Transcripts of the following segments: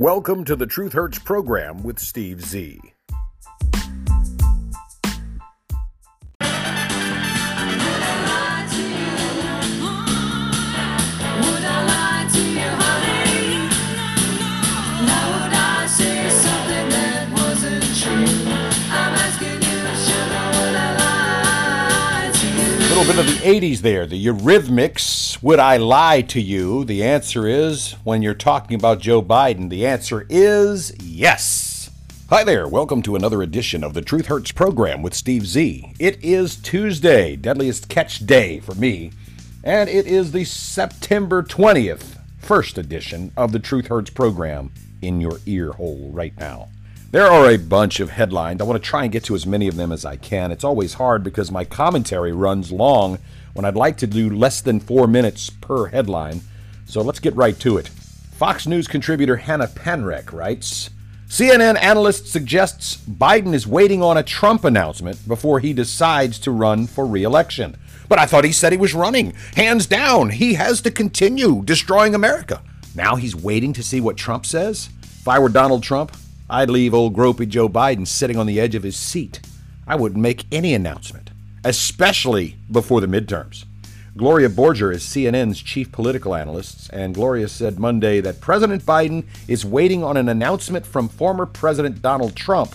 Welcome to the Truth Hurts program with Steve Z. 80s there, the Eurythmics. Would I lie to you? The answer is, when you're talking about Joe Biden, the answer is yes. Hi there, welcome to another edition of the Truth Hurts program with Steve Z. It is Tuesday, deadliest catch day for me, and it is the September 20th, first edition of the Truth Hurts program in your ear hole right now. There are a bunch of headlines. I want to try and get to as many of them as I can. It's always hard because my commentary runs long when I'd like to do less than four minutes per headline. So let's get right to it. Fox News contributor Hannah Panreck writes CNN analyst suggests Biden is waiting on a Trump announcement before he decides to run for re election. But I thought he said he was running. Hands down, he has to continue destroying America. Now he's waiting to see what Trump says? If I were Donald Trump, I'd leave old gropey Joe Biden sitting on the edge of his seat. I wouldn't make any announcement, especially before the midterms. Gloria Borger is CNN's chief political analyst, and Gloria said Monday that President Biden is waiting on an announcement from former President Donald Trump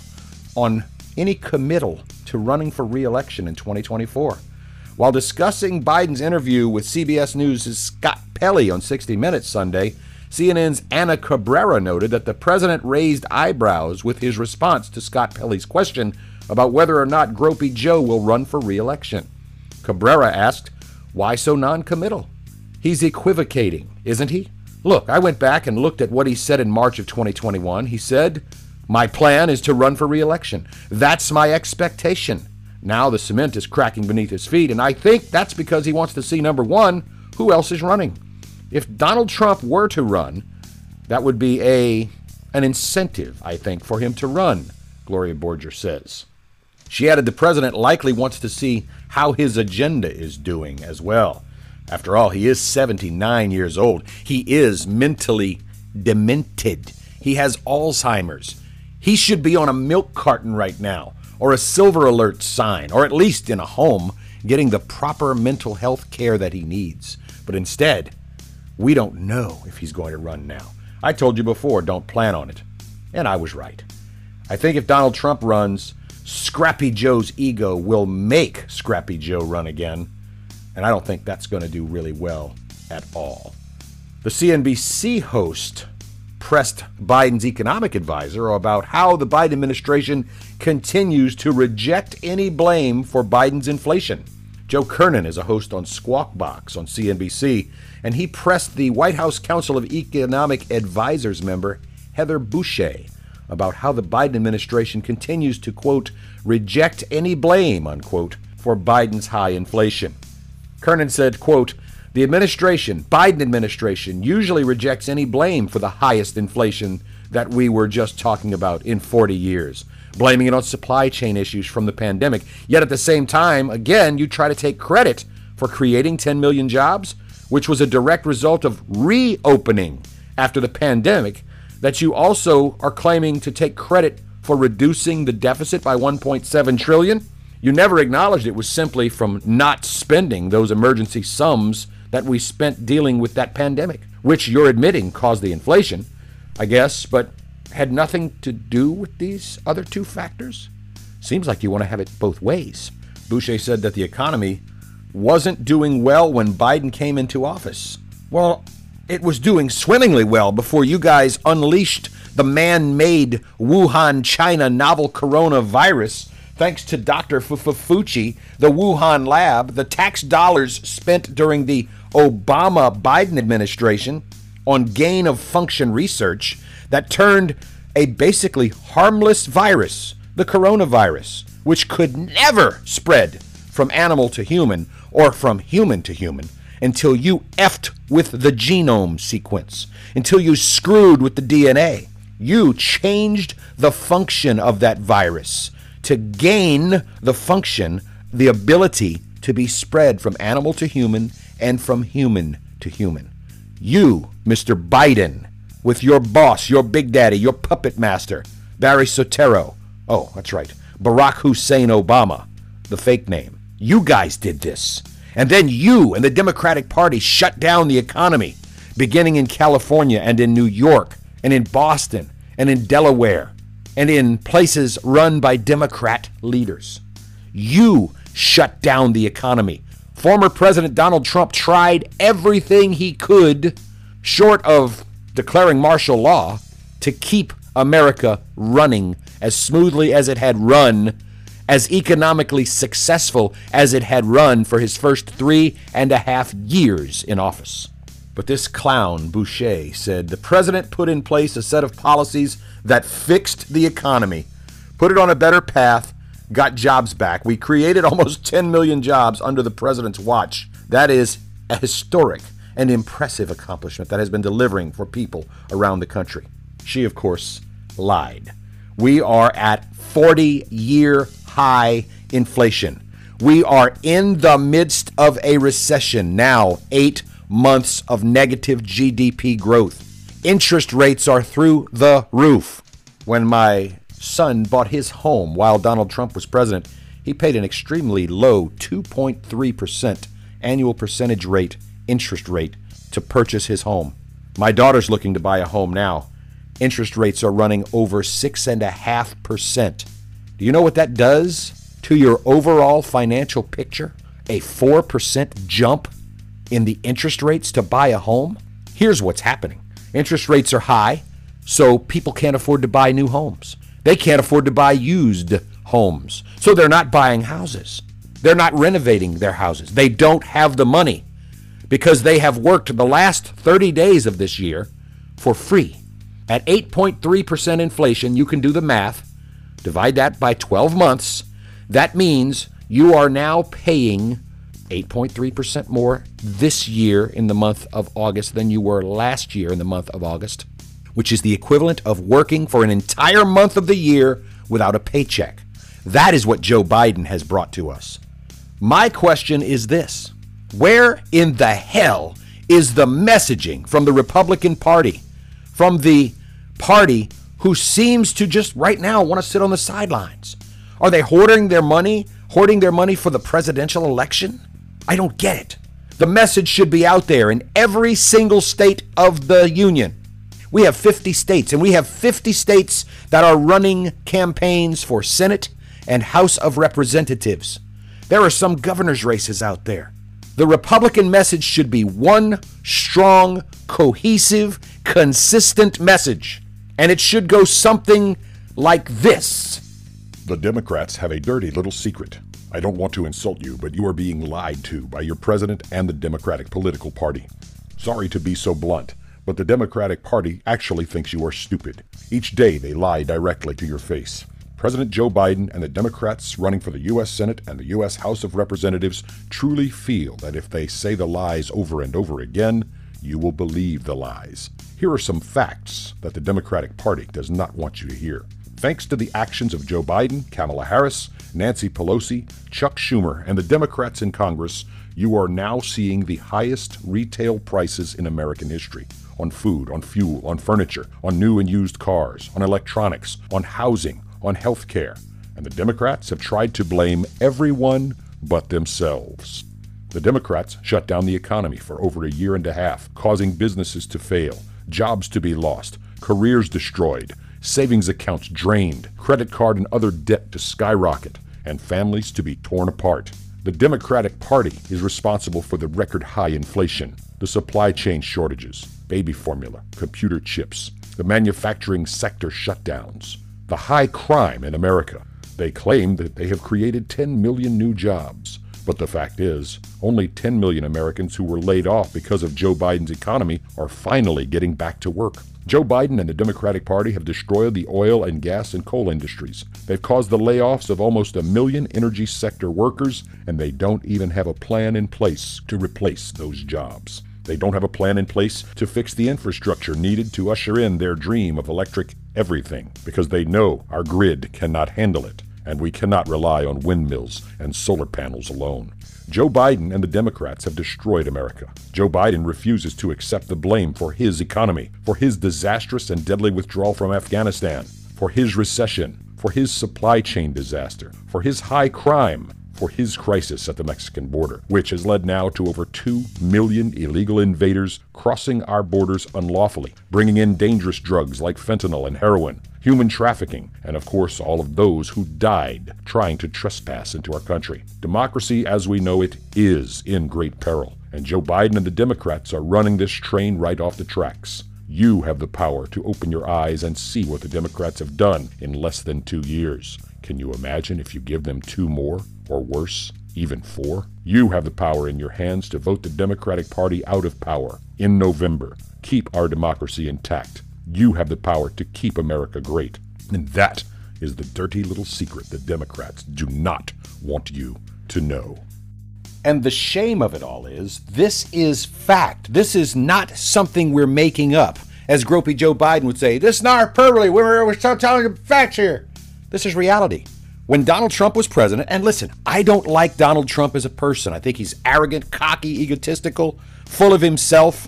on any committal to running for re election in 2024. While discussing Biden's interview with CBS News' Scott Pelley on 60 Minutes Sunday, CNN's Ana Cabrera noted that the president raised eyebrows with his response to Scott Pelley's question about whether or not Gropey Joe will run for re election. Cabrera asked, Why so non committal? He's equivocating, isn't he? Look, I went back and looked at what he said in March of 2021. He said, My plan is to run for re election. That's my expectation. Now the cement is cracking beneath his feet, and I think that's because he wants to see number one, who else is running. If Donald Trump were to run, that would be a an incentive, I think, for him to run, Gloria Borger says. She added the president likely wants to see how his agenda is doing as well. After all, he is 79 years old. He is mentally demented. He has Alzheimer's. He should be on a milk carton right now, or a silver alert sign, or at least in a home, getting the proper mental health care that he needs. But instead, we don't know if he's going to run now. I told you before, don't plan on it. And I was right. I think if Donald Trump runs, Scrappy Joe's ego will make Scrappy Joe run again. And I don't think that's going to do really well at all. The CNBC host pressed Biden's economic advisor about how the Biden administration continues to reject any blame for Biden's inflation. Joe Kernan is a host on Squawk Box on CNBC, and he pressed the White House Council of Economic Advisors member Heather Boushey about how the Biden administration continues to, quote, reject any blame, unquote, for Biden's high inflation. Kernan said, quote, the administration, Biden administration, usually rejects any blame for the highest inflation that we were just talking about in 40 years blaming it on supply chain issues from the pandemic. Yet at the same time, again, you try to take credit for creating 10 million jobs, which was a direct result of reopening after the pandemic, that you also are claiming to take credit for reducing the deficit by 1.7 trillion. You never acknowledged it was simply from not spending those emergency sums that we spent dealing with that pandemic, which you're admitting caused the inflation, I guess, but had nothing to do with these other two factors? Seems like you want to have it both ways. Boucher said that the economy wasn't doing well when Biden came into office. Well, it was doing swimmingly well before you guys unleashed the man made Wuhan, China novel coronavirus. Thanks to Dr. Fauci, the Wuhan lab, the tax dollars spent during the Obama Biden administration on gain of function research that turned a basically harmless virus, the coronavirus, which could never spread from animal to human or from human to human until you effed with the genome sequence, until you screwed with the DNA. You changed the function of that virus to gain the function, the ability to be spread from animal to human and from human to human. You, Mr. Biden, with your boss, your big daddy, your puppet master, Barry Soetoro. Oh, that's right, Barack Hussein Obama, the fake name. You guys did this. And then you and the Democratic Party shut down the economy, beginning in California and in New York and in Boston and in Delaware and in places run by Democrat leaders. You shut down the economy. Former President Donald Trump tried everything he could, short of declaring martial law, to keep America running as smoothly as it had run as economically successful as it had run for his first three and a half years in office. But this clown, Boucher, said the president put in place a set of policies that fixed the economy, put it on a better path, got jobs back. We created almost 10 million jobs under the president's watch. That is a historic and impressive accomplishment that has been delivering for people around the country. She, of course, lied. We are at 40 year high inflation. We are in the midst of a recession now, eight months of negative GDP growth. Interest rates are through the roof. When my son bought his home while Donald Trump was president, he paid an extremely low 2.3% annual percentage rate interest rate to purchase his home. My daughter's looking to buy a home now. Interest rates are running over 6.5%. Do you know what that does to your overall financial picture? A 4% jump in the interest rates to buy a home? Here's what's happening interest rates are high, so people can't afford to buy new homes. They can't afford to buy used homes, so they're not buying houses. They're not renovating their houses. They don't have the money because they have worked the last 30 days of this year for free. At 8.3% inflation, you can do the math divide that by 12 months, that means you are now paying 8.3% more this year in the month of August than you were last year in the month of August, which is the equivalent of working for an entire month of the year without a paycheck. That is what Joe Biden has brought to us. My question is this Where in the hell is the messaging from the Republican Party, from the party who seems to just right now want to sit on the sidelines? Are they hoarding their money, hoarding their money for the presidential election? I don't get it. The message should be out there in every single state of the union. We have 50 states, and we have 50 states that are running campaigns for Senate and House of Representatives. There are some governor's races out there. The Republican message should be one strong, cohesive, consistent message and it should go something like this. The Democrats have a dirty little secret. I don't want to insult you, but you are being lied to by your president and the Democratic political party. Sorry to be so blunt, but the Democratic Party actually thinks you are stupid. Each day they lie directly to your face. President Joe Biden and the Democrats running for the U.S. Senate and the U.S. House of Representatives truly feel that if they say the lies over and over again, you will believe the lies. Here are some facts that the Democratic Party does not want you to hear. Thanks to the actions of Joe Biden, Kamala Harris, Nancy Pelosi, Chuck Schumer, and the Democrats in Congress, you are now seeing the highest retail prices in American history on food, on fuel, on furniture, on new and used cars, on electronics, on housing, on health care. And the Democrats have tried to blame everyone but themselves. The Democrats shut down the economy for over a year and a half, causing businesses to fail jobs to be lost, careers destroyed, savings accounts drained, credit card and other debt to skyrocket, and families to be torn apart. The Democratic Party is responsible for the record high inflation, the supply chain shortages, baby formula, computer chips, the manufacturing sector shutdowns, the high crime in America. They claim that they have created 10 million new jobs. But the fact is, only 10 million Americans who were laid off because of Joe Biden's economy are finally getting back to work. Joe Biden and the Democratic Party have destroyed the oil and gas and coal industries. They've caused the layoffs of almost a million energy sector workers, and they don't even have a plan in place to replace those jobs. They don't have a plan in place to fix the infrastructure needed to usher in their dream of electric everything because they know our grid cannot handle it and we cannot rely on windmills and solar panels alone. Joe Biden and the Democrats have destroyed America. Joe Biden refuses to accept the blame for his economy, for his disastrous and deadly withdrawal from Afghanistan, for his recession, for his supply chain disaster, for his high crime, for his crisis at the Mexican border, which has led now to over 2 million illegal invaders crossing our borders unlawfully, bringing in dangerous drugs like fentanyl and heroin, human trafficking, and of course, all of those who died trying to trespass into our country. Democracy as we know it is in great peril, and Joe Biden and the Democrats are running this train right off the tracks. You have the power to open your eyes and see what the Democrats have done in less than two years. Can you imagine if you give them two more? or worse, even four? You have the power in your hands to vote the Democratic Party out of power in November. Keep our democracy intact. You have the power to keep America great. And that is the dirty little secret the Democrats do not want you to know. And the shame of it all is this is fact. This is not something we're making up. As Gropey Joe Biden would say, this is not hyperbole. We're, we're telling you facts here. This is reality when Donald Trump was president, and listen, I don't like Donald Trump as a person. I think he's arrogant, cocky, egotistical, full of himself,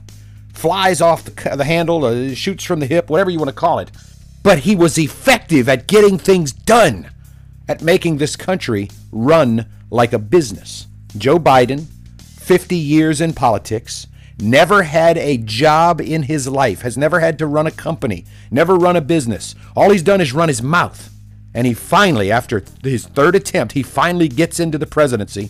flies off the, the handle, uh, shoots from the hip, whatever you want to call it. But he was effective at getting things done, at making this country run like a business. Joe Biden, 50 years in politics, never had a job in his life, has never had to run a company, never run a business. All he's done is run his mouth. And he finally, after his third attempt, he finally gets into the presidency.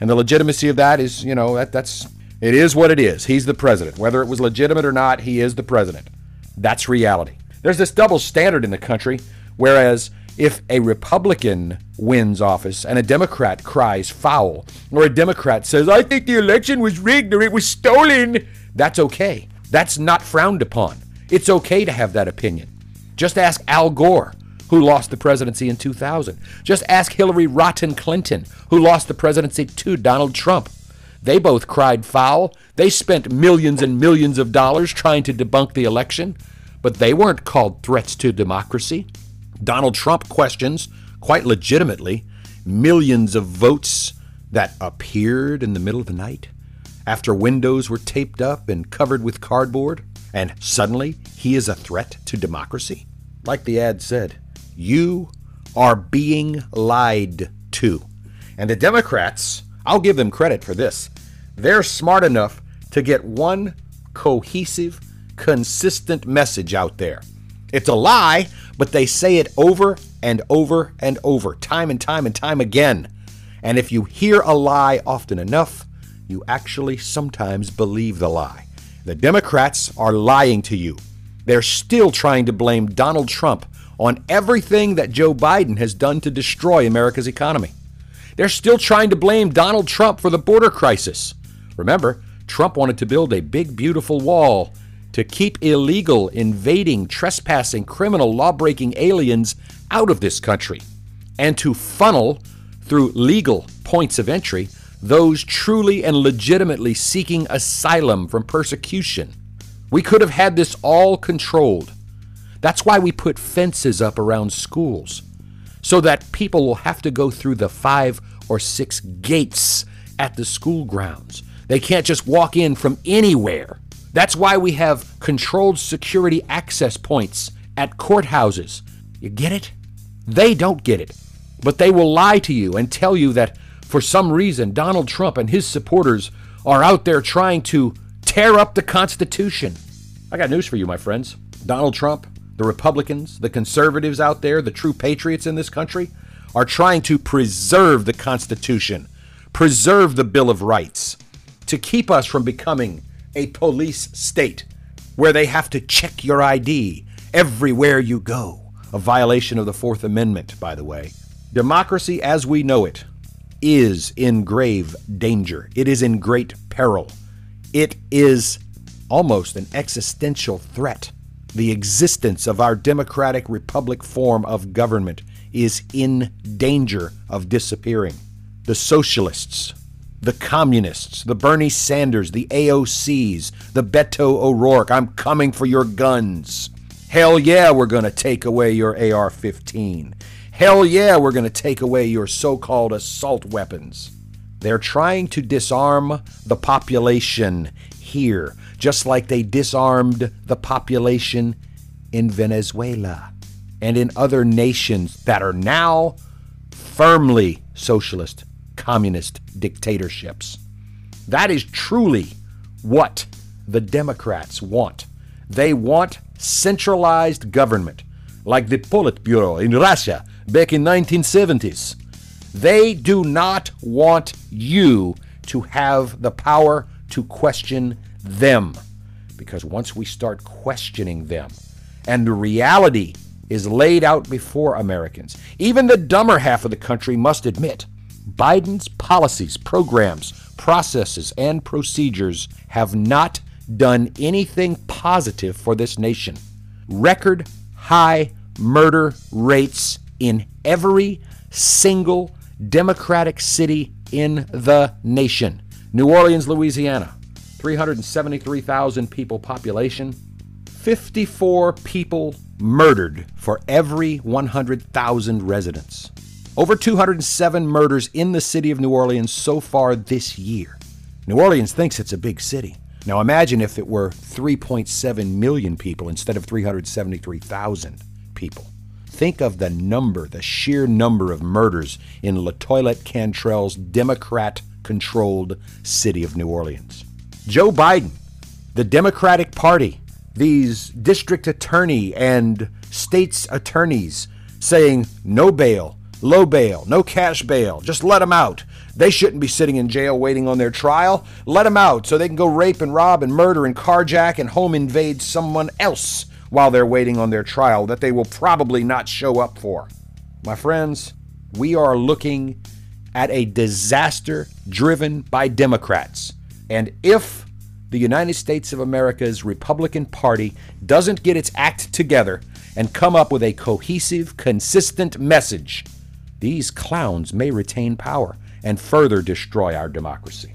And the legitimacy of that is, you know, that, that's it is what it is. He's the president. Whether it was legitimate or not, he is the president. That's reality. There's this double standard in the country, whereas if a Republican wins office and a Democrat cries foul, or a Democrat says, I think the election was rigged or it was stolen, that's okay. That's not frowned upon. It's okay to have that opinion. Just ask Al Gore who lost the presidency in 2000. Just ask Hillary Rotten Clinton, who lost the presidency to Donald Trump. They both cried foul. They spent millions and millions of dollars trying to debunk the election, but they weren't called threats to democracy. Donald Trump questions, quite legitimately, millions of votes that appeared in the middle of the night after windows were taped up and covered with cardboard, and suddenly he is a threat to democracy? Like the ad said, you are being lied to. And the Democrats, I'll give them credit for this. They're smart enough to get one cohesive, consistent message out there. It's a lie, but they say it over and over and over, time and time and time again. And if you hear a lie often enough, you actually sometimes believe the lie. The Democrats are lying to you. They're still trying to blame Donald Trump on everything that Joe Biden has done to destroy America's economy. They're still trying to blame Donald Trump for the border crisis. Remember, Trump wanted to build a big, beautiful wall to keep illegal, invading, trespassing, criminal, law breaking aliens out of this country and to funnel through legal points of entry those truly and legitimately seeking asylum from persecution. We could have had this all controlled that's why we put fences up around schools, so that people will have to go through the five or six gates at the school grounds. They can't just walk in from anywhere. That's why we have controlled security access points at courthouses. You get it? They don't get it. But they will lie to you and tell you that for some reason Donald Trump and his supporters are out there trying to tear up the Constitution. I got news for you, my friends. Donald Trump the Republicans, the conservatives out there, the true patriots in this country, are trying to preserve the Constitution, preserve the Bill of Rights, to keep us from becoming a police state where they have to check your ID everywhere you go. A violation of the Fourth Amendment, by the way. Democracy as we know it is in grave danger. It is in great peril. It is almost an existential threat the existence of our democratic republic form of government is in danger of disappearing. The socialists, the communists, the Bernie Sanders, the AOCs, the Beto O'Rourke, I'm coming for your guns. Hell yeah, we're going to take away your AR 15. Hell yeah, we're going to take away your so called assault weapons. They're trying to disarm the population here, just like they disarmed the population in Venezuela and in other nations that are now firmly socialist, communist dictatorships. That is truly what the Democrats want. They want centralized government, like the Politburo in Russia back in 1970s. They do not want you to have the power to question them. Because once we start questioning them, and the reality is laid out before Americans, even the dumber half of the country must admit Biden's policies, programs, processes, and procedures have not done anything positive for this nation. Record high murder rates in every single Democratic city in the nation. New Orleans, Louisiana, 373,000 people population, 54 people murdered for every 100,000 residents. Over 207 murders in the city of New Orleans so far this year. New Orleans thinks it's a big city. Now imagine if it were 3.7 million people instead of 373,000 people. Think of the number, the sheer number of murders in La LaToya Cantrell's Democrat controlled city of New Orleans. Joe Biden, the Democratic Party, these district attorney and states attorneys saying no bail, low bail, no cash bail, just let them out. They shouldn't be sitting in jail waiting on their trial. Let them out so they can go rape and rob and murder and carjack and home invade someone else while they're waiting on their trial that they will probably not show up for. My friends, we are looking at a disaster driven by Democrats. And if the United States of America's Republican Party doesn't get its act together and come up with a cohesive, consistent message, these clowns may retain power and further destroy our democracy.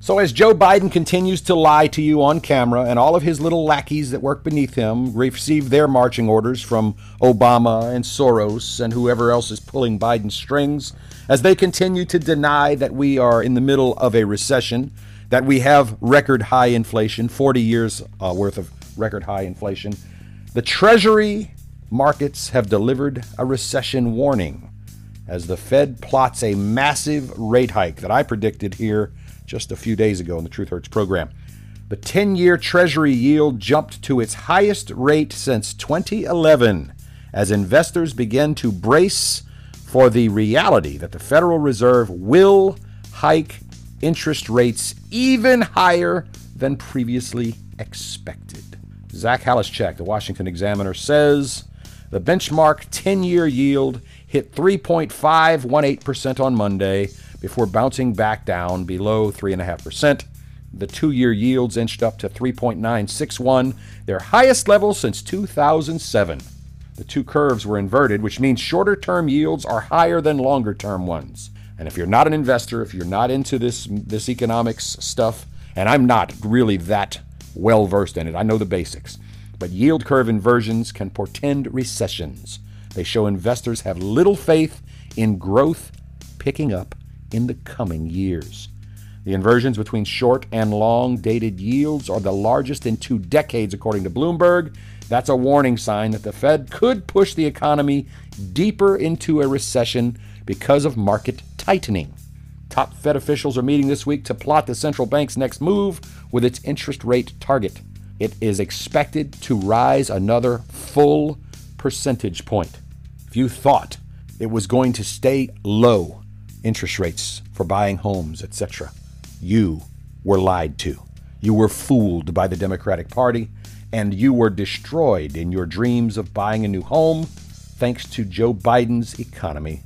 So, as Joe Biden continues to lie to you on camera, and all of his little lackeys that work beneath him receive their marching orders from Obama and Soros and whoever else is pulling Biden's strings, as they continue to deny that we are in the middle of a recession, that we have record high inflation, 40 years uh, worth of record high inflation, the Treasury markets have delivered a recession warning as the Fed plots a massive rate hike that I predicted here just a few days ago in the Truth Hurts program. The 10 year Treasury yield jumped to its highest rate since 2011 as investors begin to brace for the reality that the Federal Reserve will hike interest rates even higher than previously expected. Zach Halaschak, the Washington Examiner, says the benchmark 10 year yield hit 3.518% on Monday before bouncing back down below 3.5%. The two year yields inched up to 3.961, their highest level since 2007. The two curves were inverted, which means shorter term yields are higher than longer term ones. And if you're not an investor, if you're not into this, this economics stuff, and I'm not really that well versed in it, I know the basics, but yield curve inversions can portend recessions. They show investors have little faith in growth picking up in the coming years. The inversions between short and long dated yields are the largest in two decades, according to Bloomberg. That's a warning sign that the Fed could push the economy deeper into a recession because of market tightening. Top Fed officials are meeting this week to plot the central bank's next move with its interest rate target. It is expected to rise another full percentage point. If you thought it was going to stay low interest rates for buying homes, etc. You were lied to. You were fooled by the Democratic Party, and you were destroyed in your dreams of buying a new home thanks to Joe Biden's economy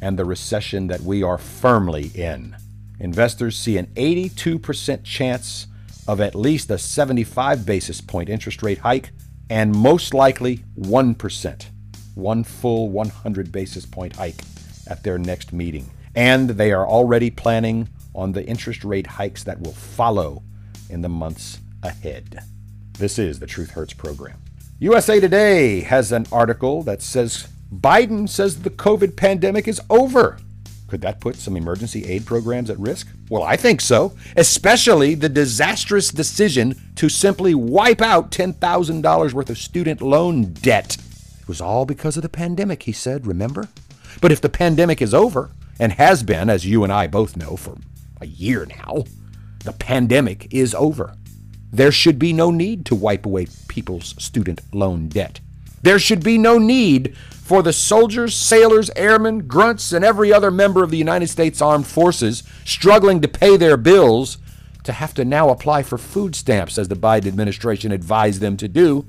and the recession that we are firmly in. Investors see an 82% chance of at least a 75 basis point interest rate hike and most likely 1%, one full 100 basis point hike at their next meeting and they are already planning on the interest rate hikes that will follow in the months ahead. This is the Truth Hurts program. USA Today has an article that says Biden says the COVID pandemic is over. Could that put some emergency aid programs at risk? Well, I think so, especially the disastrous decision to simply wipe out $10,000 worth of student loan debt. It was all because of the pandemic, he said, remember? But if the pandemic is over, and has been, as you and I both know, for a year now, the pandemic is over. There should be no need to wipe away people's student loan debt. There should be no need for the soldiers, sailors, airmen, grunts, and every other member of the United States Armed Forces struggling to pay their bills to have to now apply for food stamps, as the Biden administration advised them to do,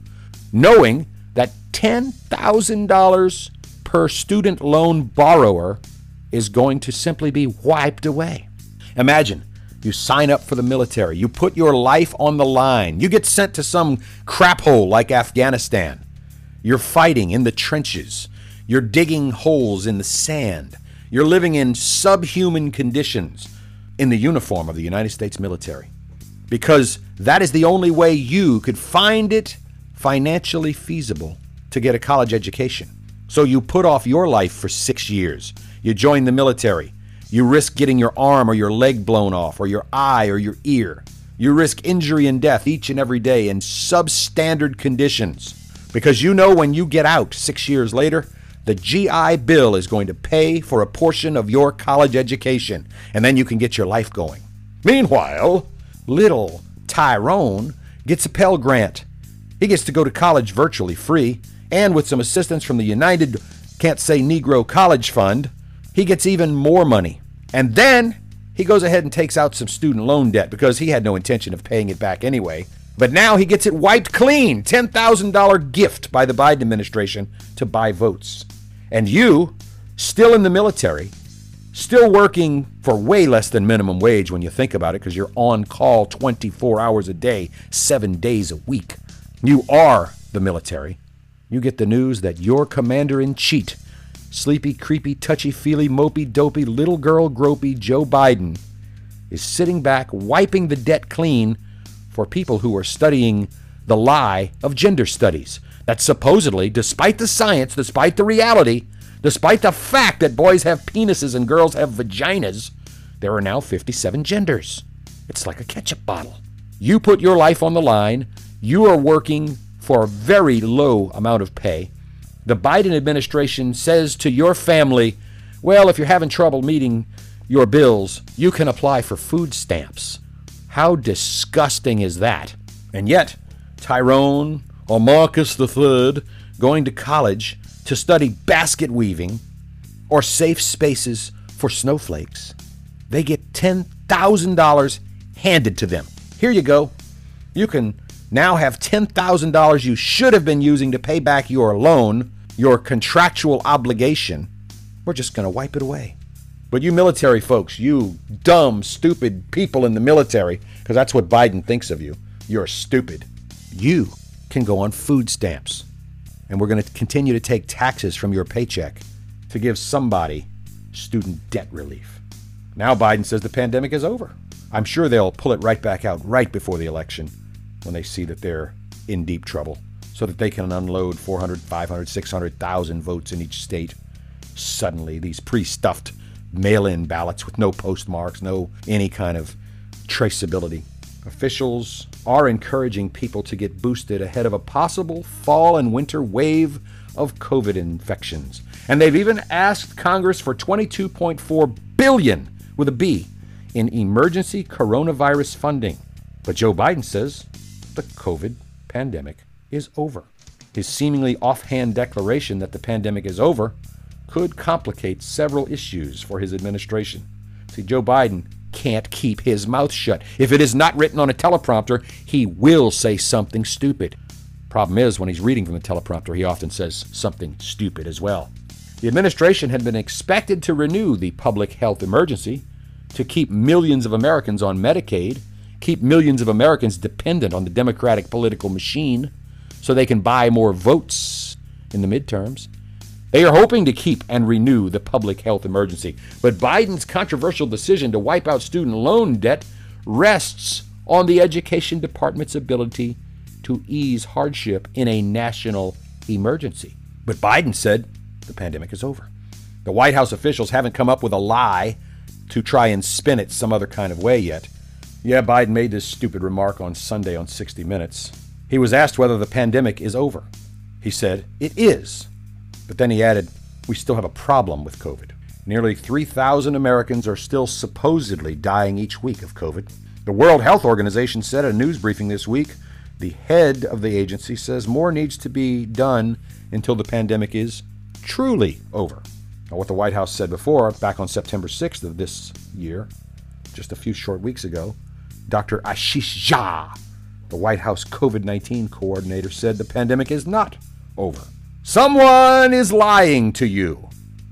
knowing that $10,000 per student loan borrower is going to simply be wiped away. Imagine you sign up for the military, you put your life on the line, you get sent to some crap hole like Afghanistan. You're fighting in the trenches. You're digging holes in the sand. You're living in subhuman conditions in the uniform of the United States military. Because that is the only way you could find it financially feasible to get a college education. So you put off your life for six years. You join the military. You risk getting your arm or your leg blown off, or your eye or your ear. You risk injury and death each and every day in substandard conditions because you know when you get out six years later, the GI Bill is going to pay for a portion of your college education, and then you can get your life going. Meanwhile, little Tyrone gets a Pell Grant. He gets to go to college virtually free, and with some assistance from the United Can't Say Negro College Fund, he gets even more money. And then he goes ahead and takes out some student loan debt because he had no intention of paying it back anyway. But now he gets it wiped clean $10,000 gift by the Biden administration to buy votes. And you, still in the military, still working for way less than minimum wage when you think about it, because you're on call 24 hours a day, seven days a week. You are the military. You get the news that your commander in chief, sleepy, creepy, touchy feely, mopey, dopey, little girl gropey Joe Biden, is sitting back wiping the debt clean for people who are studying the lie of gender studies. That supposedly, despite the science, despite the reality, despite the fact that boys have penises and girls have vaginas, there are now 57 genders. It's like a ketchup bottle. You put your life on the line, you are working for a very low amount of pay. The Biden administration says to your family, well, if you're having trouble meeting your bills, you can apply for food stamps. How disgusting is that? And yet, Tyrone or Marcus III going to college to study basket weaving or safe spaces for snowflakes, they get $10,000 handed to them. Here you go. You can now have $10,000 you should have been using to pay back your loan, your contractual obligation. We're just going to wipe it away. But you military folks, you dumb, stupid people in the military, because that's what Biden thinks of you, you're stupid. You can go on food stamps. And we're going to continue to take taxes from your paycheck to give somebody student debt relief. Now Biden says the pandemic is over. I'm sure they'll pull it right back out right before the election when they see that they're in deep trouble so that they can unload 400, 500, 600,000 votes in each state. Suddenly, these pre stuffed mail in ballots with no postmarks, no any kind of traceability. Officials are encouraging people to get boosted ahead of a possible fall and winter wave of COVID infections. And they've even asked Congress for 22.4 billion with a B in emergency coronavirus funding. But Joe Biden says the COVID pandemic is over. His seemingly offhand declaration that the pandemic is over could complicate several issues for his administration. See, Joe Biden can't keep his mouth shut. If it is not written on a teleprompter, he will say something stupid. Problem is, when he's reading from the teleprompter, he often says something stupid as well. The administration had been expected to renew the public health emergency to keep millions of Americans on Medicaid, keep millions of Americans dependent on the Democratic political machine so they can buy more votes in the midterms. They are hoping to keep and renew the public health emergency. But Biden's controversial decision to wipe out student loan debt rests on the Education Department's ability to ease hardship in a national emergency. But Biden said the pandemic is over. The White House officials haven't come up with a lie to try and spin it some other kind of way yet. Yeah, Biden made this stupid remark on Sunday on 60 Minutes. He was asked whether the pandemic is over. He said, It is. But then he added, We still have a problem with COVID. Nearly 3,000 Americans are still supposedly dying each week of COVID. The World Health Organization said at a news briefing this week the head of the agency says more needs to be done until the pandemic is truly over. Now, what the White House said before, back on September 6th of this year, just a few short weeks ago, Dr. Ashish Jha, the White House COVID 19 coordinator, said the pandemic is not over. Someone is lying to you.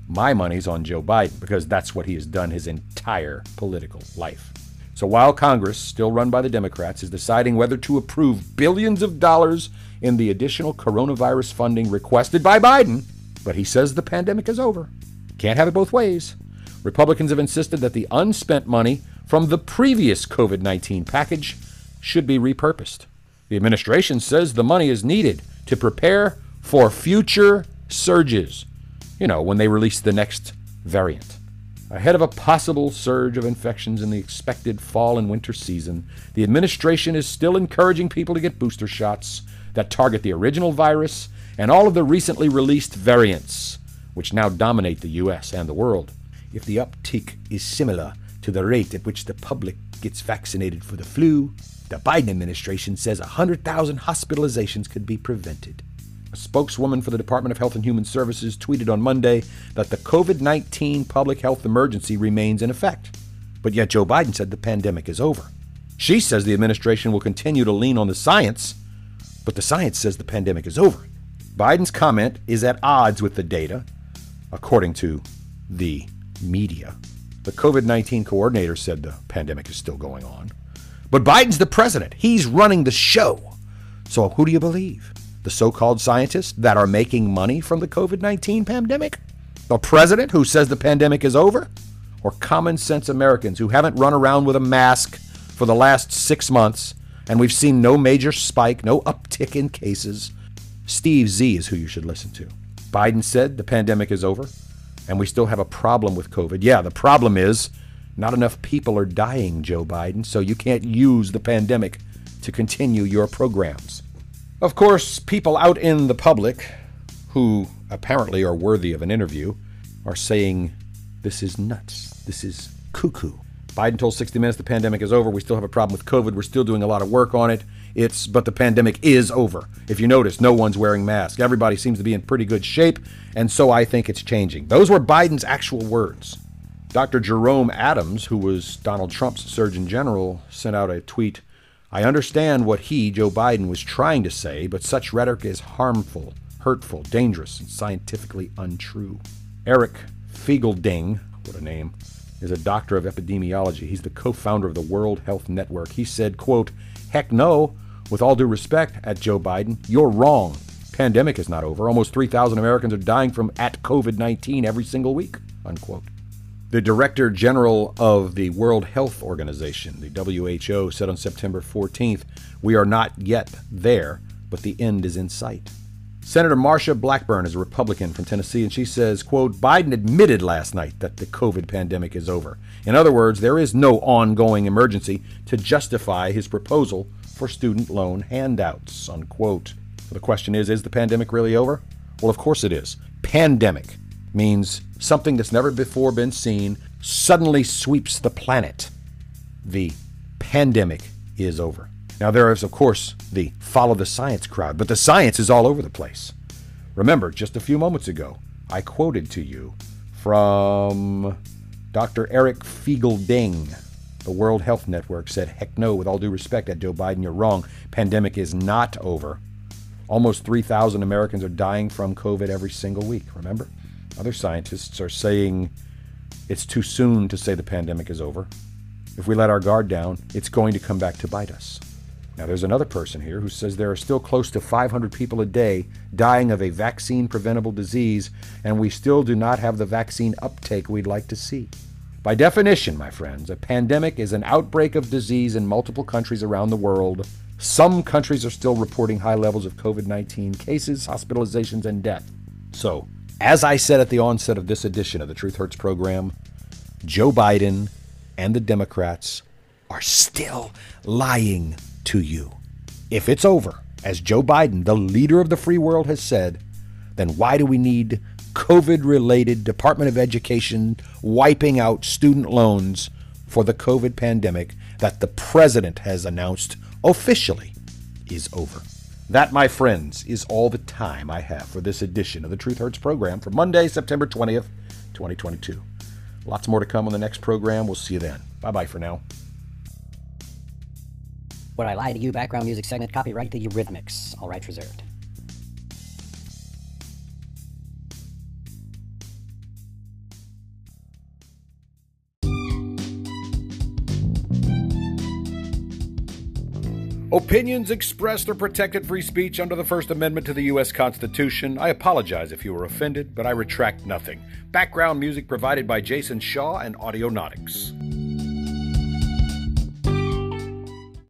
My money's on Joe Biden because that's what he has done his entire political life. So while Congress, still run by the Democrats, is deciding whether to approve billions of dollars in the additional coronavirus funding requested by Biden, but he says the pandemic is over. Can't have it both ways. Republicans have insisted that the unspent money from the previous COVID 19 package should be repurposed. The administration says the money is needed to prepare for future surges. You know, when they release the next variant. Ahead of a possible surge of infections in the expected fall and winter season, the administration is still encouraging people to get booster shots that target the original virus and all of the recently released variants, which now dominate the U.S. and the world. If the uptick is similar to the rate at which the public gets vaccinated for the flu, the Biden administration says 100,000 hospitalizations could be prevented. A spokeswoman for the Department of Health and Human Services tweeted on Monday that the COVID 19 public health emergency remains in effect. But yet Joe Biden said the pandemic is over. She says the administration will continue to lean on the science, but the science says the pandemic is over. Biden's comment is at odds with the data, according to the media. The COVID 19 coordinator said the pandemic is still going on. But Biden's the president. He's running the show. So who do you believe? The so called scientists that are making money from the COVID 19 pandemic? The president who says the pandemic is over? Or common sense Americans who haven't run around with a mask for the last six months and we've seen no major spike, no uptick in cases? Steve Z is who you should listen to. Biden said the pandemic is over and we still have a problem with COVID. Yeah, the problem is not enough people are dying, Joe Biden, so you can't use the pandemic to continue your programs. Of course, people out in the public who apparently are worthy of an interview are saying this is nuts. This is cuckoo. Biden told 60 Minutes the pandemic is over. We still have a problem with COVID. We're still doing a lot of work on it. It's but the pandemic is over. If you notice, no one's wearing masks. Everybody seems to be in pretty good shape, and so I think it's changing. Those were Biden's actual words. Dr. Jerome Adams, who was Donald Trump's Surgeon General, sent out a tweet I understand what he, Joe Biden, was trying to say, but such rhetoric is harmful, hurtful, dangerous, and scientifically untrue. Eric Feigl-Ding, what a name, is a doctor of epidemiology. He's the co-founder of the World Health Network. He said, quote, heck no, with all due respect at Joe Biden, you're wrong. Pandemic is not over. Almost 3,000 Americans are dying from at COVID-19 every single week, unquote. The Director General of the World Health Organization, the WHO, said on September 14th, We are not yet there, but the end is in sight. Senator Marsha Blackburn is a Republican from Tennessee, and she says, quote, Biden admitted last night that the COVID pandemic is over. In other words, there is no ongoing emergency to justify his proposal for student loan handouts, unquote. The question is, is the pandemic really over? Well, of course it is. Pandemic means something that's never before been seen suddenly sweeps the planet. The pandemic is over. Now, there is, of course, the follow the science crowd, but the science is all over the place. Remember, just a few moments ago, I quoted to you from Dr. Eric Feigl-Ding. The World Health Network said, heck no, with all due respect, at Joe Biden, you're wrong. Pandemic is not over. Almost 3,000 Americans are dying from COVID every single week, remember? Other scientists are saying it's too soon to say the pandemic is over. If we let our guard down, it's going to come back to bite us. Now, there's another person here who says there are still close to 500 people a day dying of a vaccine preventable disease, and we still do not have the vaccine uptake we'd like to see. By definition, my friends, a pandemic is an outbreak of disease in multiple countries around the world. Some countries are still reporting high levels of COVID 19 cases, hospitalizations, and death. So, As I said at the onset of this edition of the Truth Hurts program, Joe Biden and the Democrats are still lying to you. If it's over, as Joe Biden, the leader of the free world, has said, then why do we need COVID related Department of Education wiping out student loans for the COVID pandemic that the president has announced officially is over? That, my friends, is all the time I have for this edition of the Truth Hurts program for Monday, September 20th, 2022. Lots more to come on the next program. We'll see you then. Bye bye for now. Would I Lie to You background music segment, copyright the Eurythmics, all rights reserved. Opinions expressed are protected free speech under the First Amendment to the U.S. Constitution. I apologize if you were offended, but I retract nothing. Background music provided by Jason Shaw and Audionautix.